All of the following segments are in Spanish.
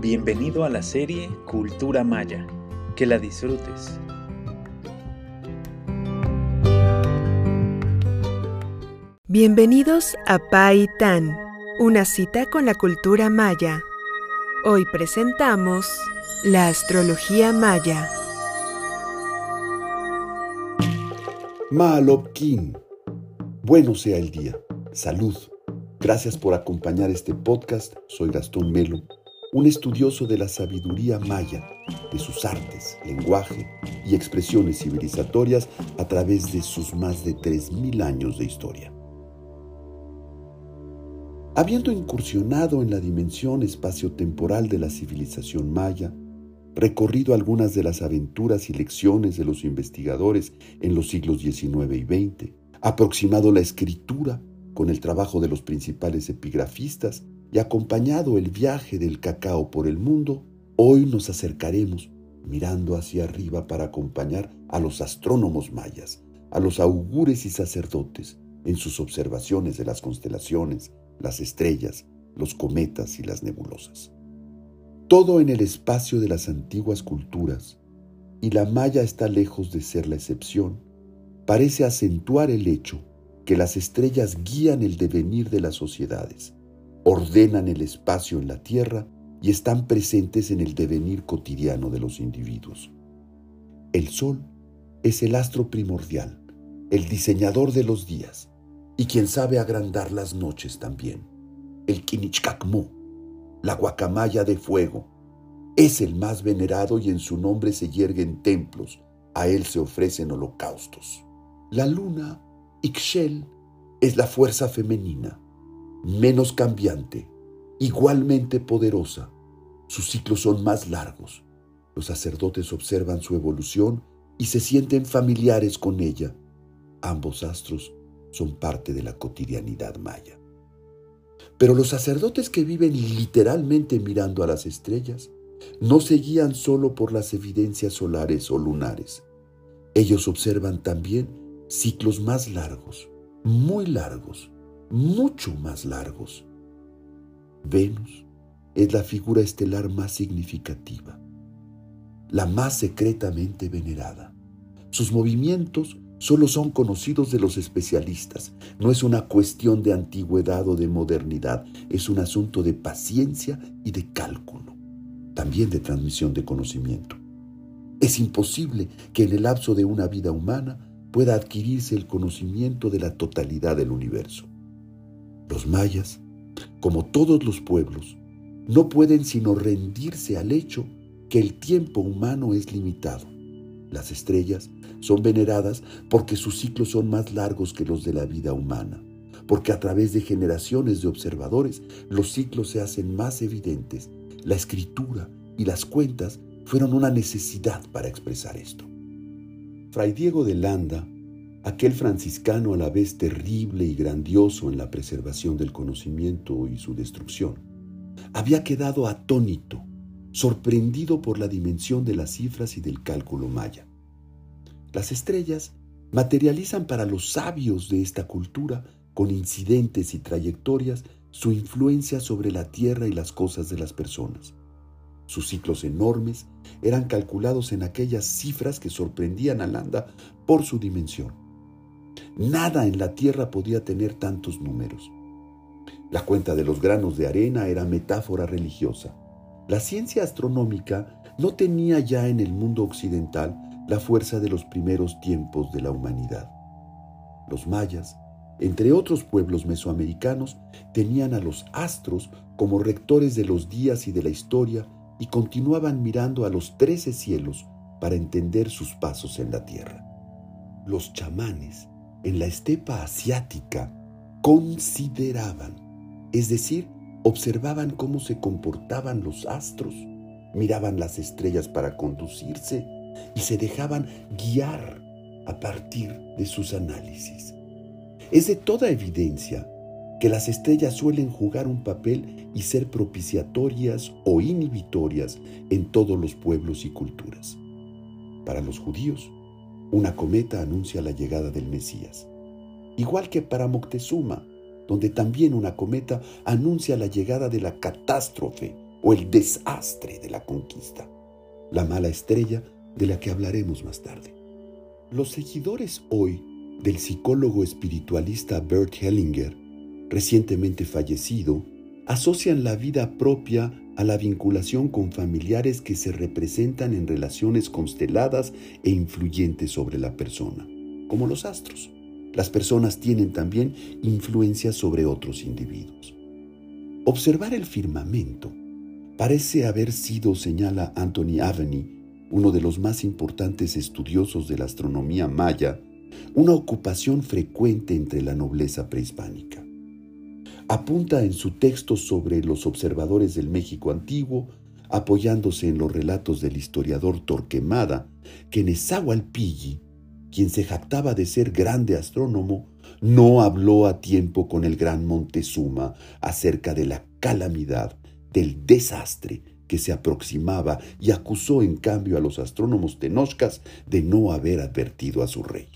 Bienvenido a la serie Cultura Maya. Que la disfrutes. Bienvenidos a Pai Tan, una cita con la cultura maya. Hoy presentamos la astrología maya. Maalopkin. Bueno sea el día. Salud. Gracias por acompañar este podcast. Soy Gastón Melo, un estudioso de la sabiduría maya, de sus artes, lenguaje y expresiones civilizatorias a través de sus más de 3.000 años de historia. Habiendo incursionado en la dimensión espaciotemporal de la civilización maya, recorrido algunas de las aventuras y lecciones de los investigadores en los siglos XIX y XX, aproximado la escritura con el trabajo de los principales epigrafistas y acompañado el viaje del cacao por el mundo, hoy nos acercaremos mirando hacia arriba para acompañar a los astrónomos mayas, a los augures y sacerdotes en sus observaciones de las constelaciones, las estrellas, los cometas y las nebulosas. Todo en el espacio de las antiguas culturas, y la maya está lejos de ser la excepción, parece acentuar el hecho que las estrellas guían el devenir de las sociedades, ordenan el espacio en la Tierra y están presentes en el devenir cotidiano de los individuos. El Sol es el astro primordial, el diseñador de los días, y quien sabe agrandar las noches también. El Kinichkakmu, la guacamaya de fuego, es el más venerado y en su nombre se yerguen templos, a él se ofrecen holocaustos. La luna, Ixchel, es la fuerza femenina, menos cambiante, igualmente poderosa. Sus ciclos son más largos. Los sacerdotes observan su evolución y se sienten familiares con ella. Ambos astros son parte de la cotidianidad maya. Pero los sacerdotes que viven literalmente mirando a las estrellas no se guían solo por las evidencias solares o lunares. Ellos observan también ciclos más largos, muy largos, mucho más largos. Venus es la figura estelar más significativa, la más secretamente venerada. Sus movimientos solo son conocidos de los especialistas. No es una cuestión de antigüedad o de modernidad, es un asunto de paciencia y de cálculo, también de transmisión de conocimiento. Es imposible que en el lapso de una vida humana pueda adquirirse el conocimiento de la totalidad del universo. Los mayas, como todos los pueblos, no pueden sino rendirse al hecho que el tiempo humano es limitado. Las estrellas son veneradas porque sus ciclos son más largos que los de la vida humana, porque a través de generaciones de observadores los ciclos se hacen más evidentes. La escritura y las cuentas fueron una necesidad para expresar esto. Fray Diego de Landa, aquel franciscano a la vez terrible y grandioso en la preservación del conocimiento y su destrucción, había quedado atónito, sorprendido por la dimensión de las cifras y del cálculo maya. Las estrellas materializan para los sabios de esta cultura, con incidentes y trayectorias, su influencia sobre la tierra y las cosas de las personas. Sus ciclos enormes eran calculados en aquellas cifras que sorprendían a Landa por su dimensión. Nada en la Tierra podía tener tantos números. La cuenta de los granos de arena era metáfora religiosa. La ciencia astronómica no tenía ya en el mundo occidental la fuerza de los primeros tiempos de la humanidad. Los mayas, entre otros pueblos mesoamericanos, tenían a los astros como rectores de los días y de la historia y continuaban mirando a los trece cielos para entender sus pasos en la tierra. Los chamanes en la estepa asiática consideraban, es decir, observaban cómo se comportaban los astros, miraban las estrellas para conducirse y se dejaban guiar a partir de sus análisis. Es de toda evidencia que las estrellas suelen jugar un papel y ser propiciatorias o inhibitorias en todos los pueblos y culturas. Para los judíos, una cometa anuncia la llegada del Mesías, igual que para Moctezuma, donde también una cometa anuncia la llegada de la catástrofe o el desastre de la conquista, la mala estrella de la que hablaremos más tarde. Los seguidores hoy del psicólogo espiritualista Bert Hellinger, recientemente fallecido, asocian la vida propia a la vinculación con familiares que se representan en relaciones consteladas e influyentes sobre la persona, como los astros. Las personas tienen también influencia sobre otros individuos. Observar el firmamento parece haber sido, señala Anthony Aveni, uno de los más importantes estudiosos de la astronomía maya, una ocupación frecuente entre la nobleza prehispánica. Apunta en su texto sobre los observadores del México antiguo, apoyándose en los relatos del historiador Torquemada, que Nezahualpilli, quien se jactaba de ser grande astrónomo, no habló a tiempo con el gran Montezuma acerca de la calamidad, del desastre que se aproximaba y acusó en cambio a los astrónomos tenochcas de no haber advertido a su rey.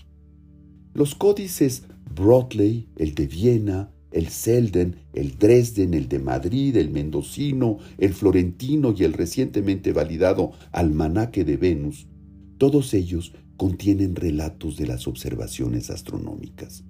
Los códices Broadley, el de Viena, el Selden, el Dresden, el de Madrid, el mendocino, el florentino y el recientemente validado Almanaque de Venus, todos ellos contienen relatos de las observaciones astronómicas.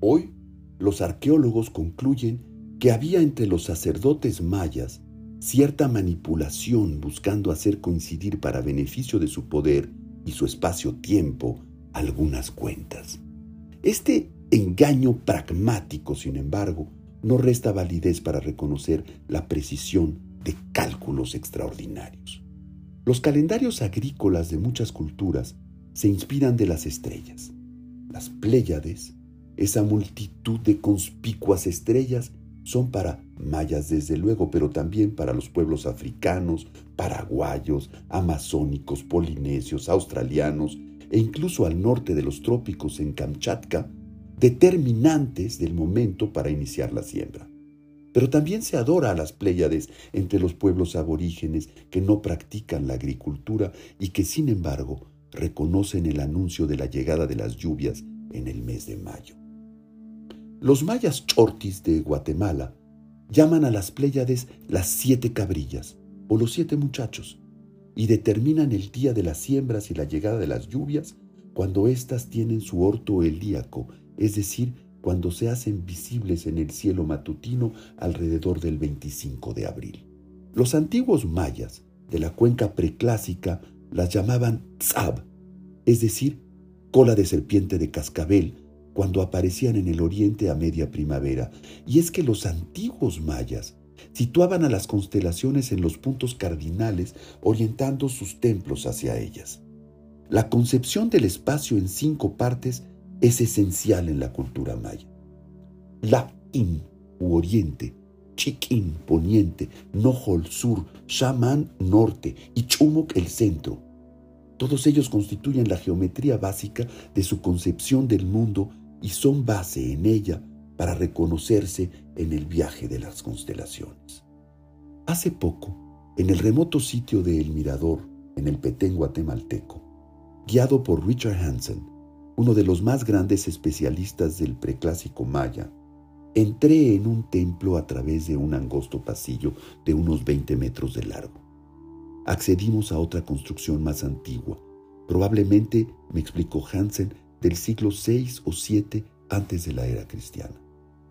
Hoy, los arqueólogos concluyen que había entre los sacerdotes mayas cierta manipulación buscando hacer coincidir para beneficio de su poder y su espacio-tiempo algunas cuentas. Este engaño pragmático, sin embargo, no resta validez para reconocer la precisión de cálculos extraordinarios. Los calendarios agrícolas de muchas culturas se inspiran de las estrellas. Las Pléyades, esa multitud de conspicuas estrellas, son para mayas desde luego, pero también para los pueblos africanos, paraguayos, amazónicos, polinesios, australianos e incluso al norte de los trópicos en Kamchatka, determinantes del momento para iniciar la siembra. Pero también se adora a las Pléyades entre los pueblos aborígenes que no practican la agricultura y que sin embargo reconocen el anuncio de la llegada de las lluvias en el mes de mayo. Los mayas chortis de Guatemala llaman a las Pléyades las siete cabrillas o los siete muchachos y determinan el día de las siembras y la llegada de las lluvias cuando éstas tienen su orto helíaco, es decir, cuando se hacen visibles en el cielo matutino alrededor del 25 de abril. Los antiguos mayas de la cuenca preclásica las llamaban tzab, es decir, cola de serpiente de cascabel, cuando aparecían en el oriente a media primavera. Y es que los antiguos mayas situaban a las constelaciones en los puntos cardinales, orientando sus templos hacia ellas. La concepción del espacio en cinco partes es esencial en la cultura maya. La-in, u oriente, Chiquín, poniente, Nohol, sur, Shaman, norte y Chumok, el centro. Todos ellos constituyen la geometría básica de su concepción del mundo y son base en ella para reconocerse en el viaje de las constelaciones. Hace poco, en el remoto sitio de El Mirador, en el Petén guatemalteco, guiado por Richard Hansen, uno de los más grandes especialistas del preclásico maya, entré en un templo a través de un angosto pasillo de unos 20 metros de largo. Accedimos a otra construcción más antigua, probablemente, me explicó Hansen, del siglo VI o VII antes de la era cristiana.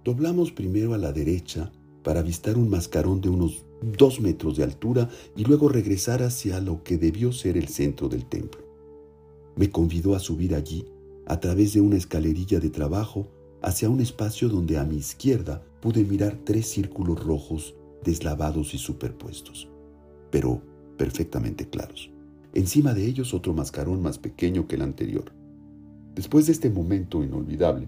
Doblamos primero a la derecha para avistar un mascarón de unos dos metros de altura y luego regresar hacia lo que debió ser el centro del templo. Me convidó a subir allí a través de una escalerilla de trabajo hacia un espacio donde a mi izquierda pude mirar tres círculos rojos deslavados y superpuestos, pero perfectamente claros. Encima de ellos otro mascarón más pequeño que el anterior. Después de este momento inolvidable,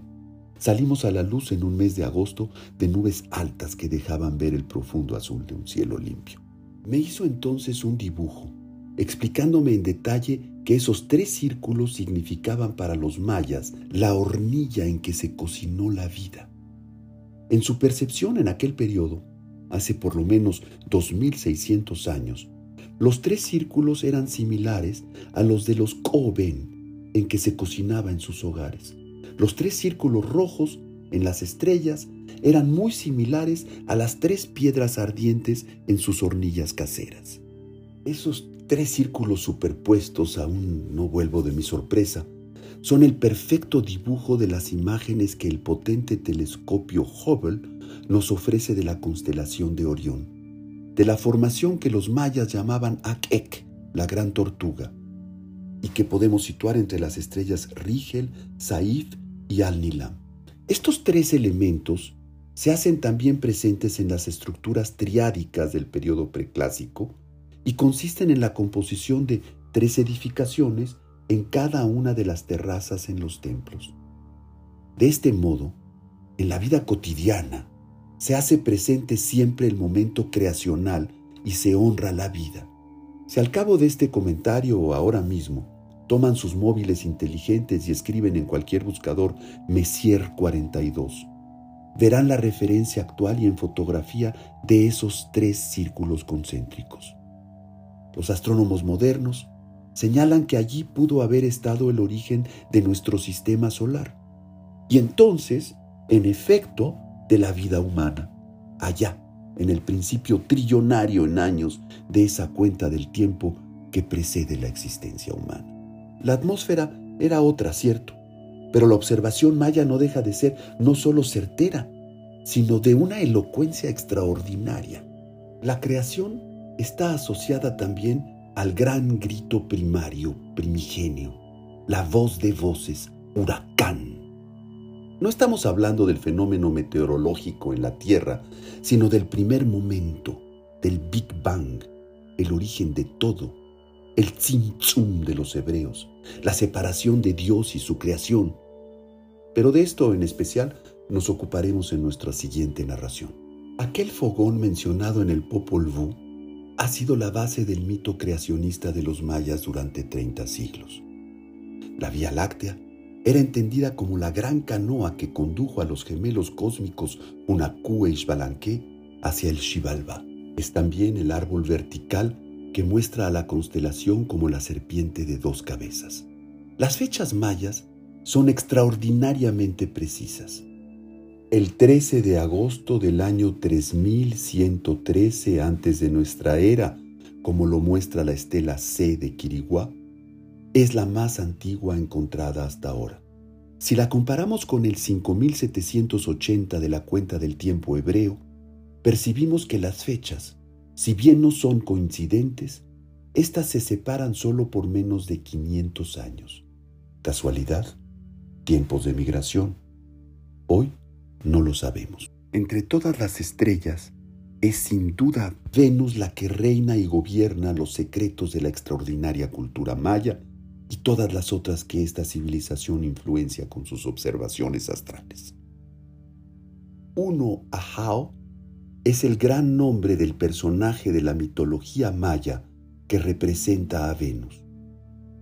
Salimos a la luz en un mes de agosto de nubes altas que dejaban ver el profundo azul de un cielo limpio. Me hizo entonces un dibujo, explicándome en detalle que esos tres círculos significaban para los mayas la hornilla en que se cocinó la vida. En su percepción en aquel periodo, hace por lo menos 2600 años, los tres círculos eran similares a los de los Koben en que se cocinaba en sus hogares. Los tres círculos rojos en las estrellas eran muy similares a las tres piedras ardientes en sus hornillas caseras. Esos tres círculos superpuestos, aún no vuelvo de mi sorpresa, son el perfecto dibujo de las imágenes que el potente telescopio Hubble nos ofrece de la constelación de Orión, de la formación que los mayas llamaban Ak-Ek, la gran tortuga, y que podemos situar entre las estrellas Rigel, Saif y Al-Nilam. Estos tres elementos se hacen también presentes en las estructuras triádicas del periodo preclásico y consisten en la composición de tres edificaciones en cada una de las terrazas en los templos. De este modo, en la vida cotidiana, se hace presente siempre el momento creacional y se honra la vida. Si al cabo de este comentario o ahora mismo toman sus móviles inteligentes y escriben en cualquier buscador Messier 42, verán la referencia actual y en fotografía de esos tres círculos concéntricos. Los astrónomos modernos señalan que allí pudo haber estado el origen de nuestro sistema solar y entonces, en efecto, de la vida humana, allá, en el principio trillonario en años de esa cuenta del tiempo que precede la existencia humana. La atmósfera era otra, cierto, pero la observación maya no deja de ser no solo certera, sino de una elocuencia extraordinaria. La creación está asociada también al gran grito primario, primigenio, la voz de voces, huracán. No estamos hablando del fenómeno meteorológico en la Tierra, sino del primer momento, del Big Bang, el origen de todo, el tzimtzum de los hebreos, la separación de Dios y su creación. Pero de esto en especial nos ocuparemos en nuestra siguiente narración. Aquel fogón mencionado en el Popol Vuh ha sido la base del mito creacionista de los mayas durante 30 siglos. La Vía Láctea era entendida como la gran canoa que condujo a los gemelos cósmicos Unaku e Xbalanque hacia el Xibalba. Es también el árbol vertical que muestra a la constelación como la serpiente de dos cabezas. Las fechas mayas son extraordinariamente precisas. El 13 de agosto del año 3113 antes de nuestra era, como lo muestra la estela C de Quiriguá, es la más antigua encontrada hasta ahora. Si la comparamos con el 5780 de la cuenta del tiempo hebreo, percibimos que las fechas, si bien no son coincidentes, éstas se separan solo por menos de 500 años. ¿Casualidad? ¿Tiempos de migración? Hoy no lo sabemos. Entre todas las estrellas, es sin duda Venus la que reina y gobierna los secretos de la extraordinaria cultura maya y todas las otras que esta civilización influencia con sus observaciones astrales. Uno Ahau es el gran nombre del personaje de la mitología maya que representa a Venus.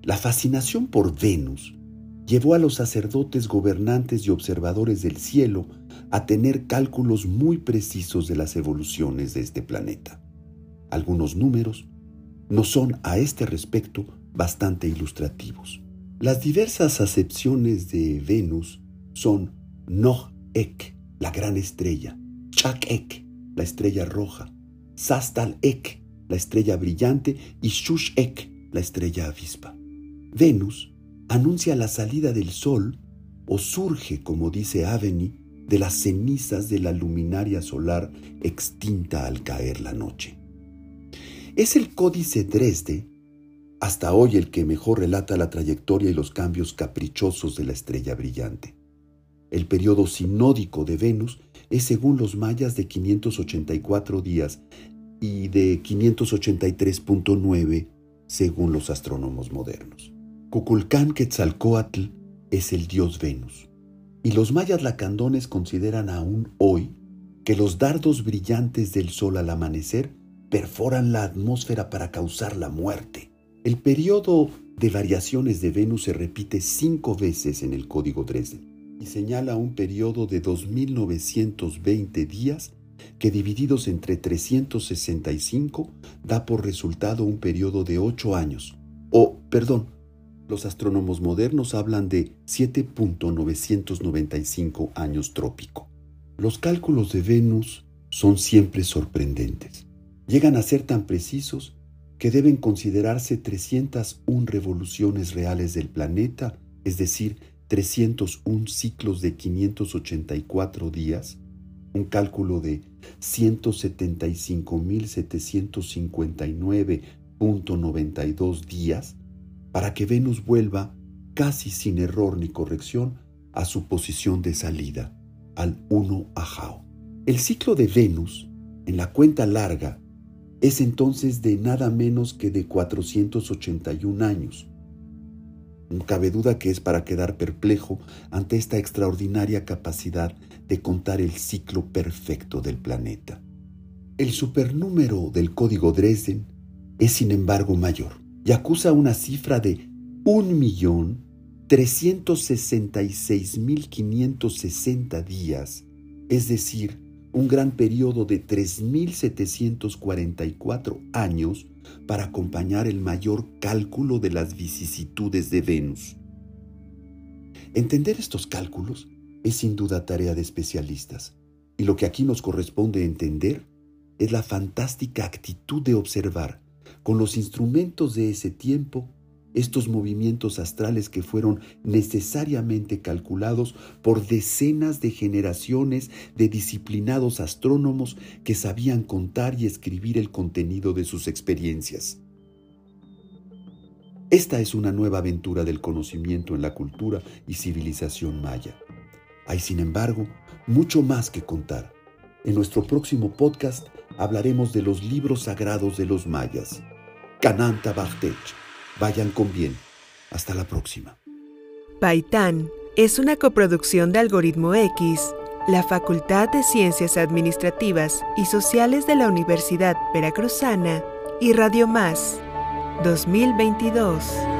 La fascinación por Venus llevó a los sacerdotes gobernantes y observadores del cielo a tener cálculos muy precisos de las evoluciones de este planeta. Algunos números nos son a este respecto bastante ilustrativos. Las diversas acepciones de Venus son Noh-Ek, la gran estrella, Chak-Ek, la estrella roja, Sastal-Ek, la estrella brillante, y Shush-Ek, la estrella avispa. Venus anuncia la salida del sol o surge, como dice Aveni, de las cenizas de la luminaria solar extinta al caer la noche. Es el códice Dresde, hasta hoy el que mejor relata la trayectoria y los cambios caprichosos de la estrella brillante. El periodo sinódico de Venus es según los mayas de 584 días y de 583.9 según los astrónomos modernos. Cuculcán Quetzalcoatl es el dios Venus. Y los mayas lacandones consideran aún hoy que los dardos brillantes del sol al amanecer perforan la atmósfera para causar la muerte. El periodo de variaciones de Venus se repite cinco veces en el código Dresden y señala un periodo de 2.920 días que divididos entre 365 da por resultado un periodo de 8 años, o, perdón, los astrónomos modernos hablan de 7.995 años trópico. Los cálculos de Venus son siempre sorprendentes. Llegan a ser tan precisos que deben considerarse 301 revoluciones reales del planeta, es decir, 301 ciclos de 584 días, un cálculo de 175.759.92 días, para que Venus vuelva, casi sin error ni corrección, a su posición de salida, al 1 Ajao. El ciclo de Venus, en la cuenta larga, es entonces de nada menos que de 481 años. No cabe duda que es para quedar perplejo ante esta extraordinaria capacidad de contar el ciclo perfecto del planeta. El supernúmero del código Dresden es sin embargo mayor y acusa una cifra de 1.366.560 días, es decir, un gran periodo de 3.744 años para acompañar el mayor cálculo de las vicisitudes de Venus. Entender estos cálculos es sin duda tarea de especialistas, y lo que aquí nos corresponde entender es la fantástica actitud de observar con los instrumentos de ese tiempo estos movimientos astrales que fueron necesariamente calculados por decenas de generaciones de disciplinados astrónomos que sabían contar y escribir el contenido de sus experiencias. Esta es una nueva aventura del conocimiento en la cultura y civilización maya. Hay, sin embargo, mucho más que contar. En nuestro próximo podcast hablaremos de los libros sagrados de los mayas. Kananta Bachtech. Vayan con bien. Hasta la próxima. Paitán es una coproducción de Algoritmo X, la Facultad de Ciencias Administrativas y Sociales de la Universidad Veracruzana y Radio Más 2022.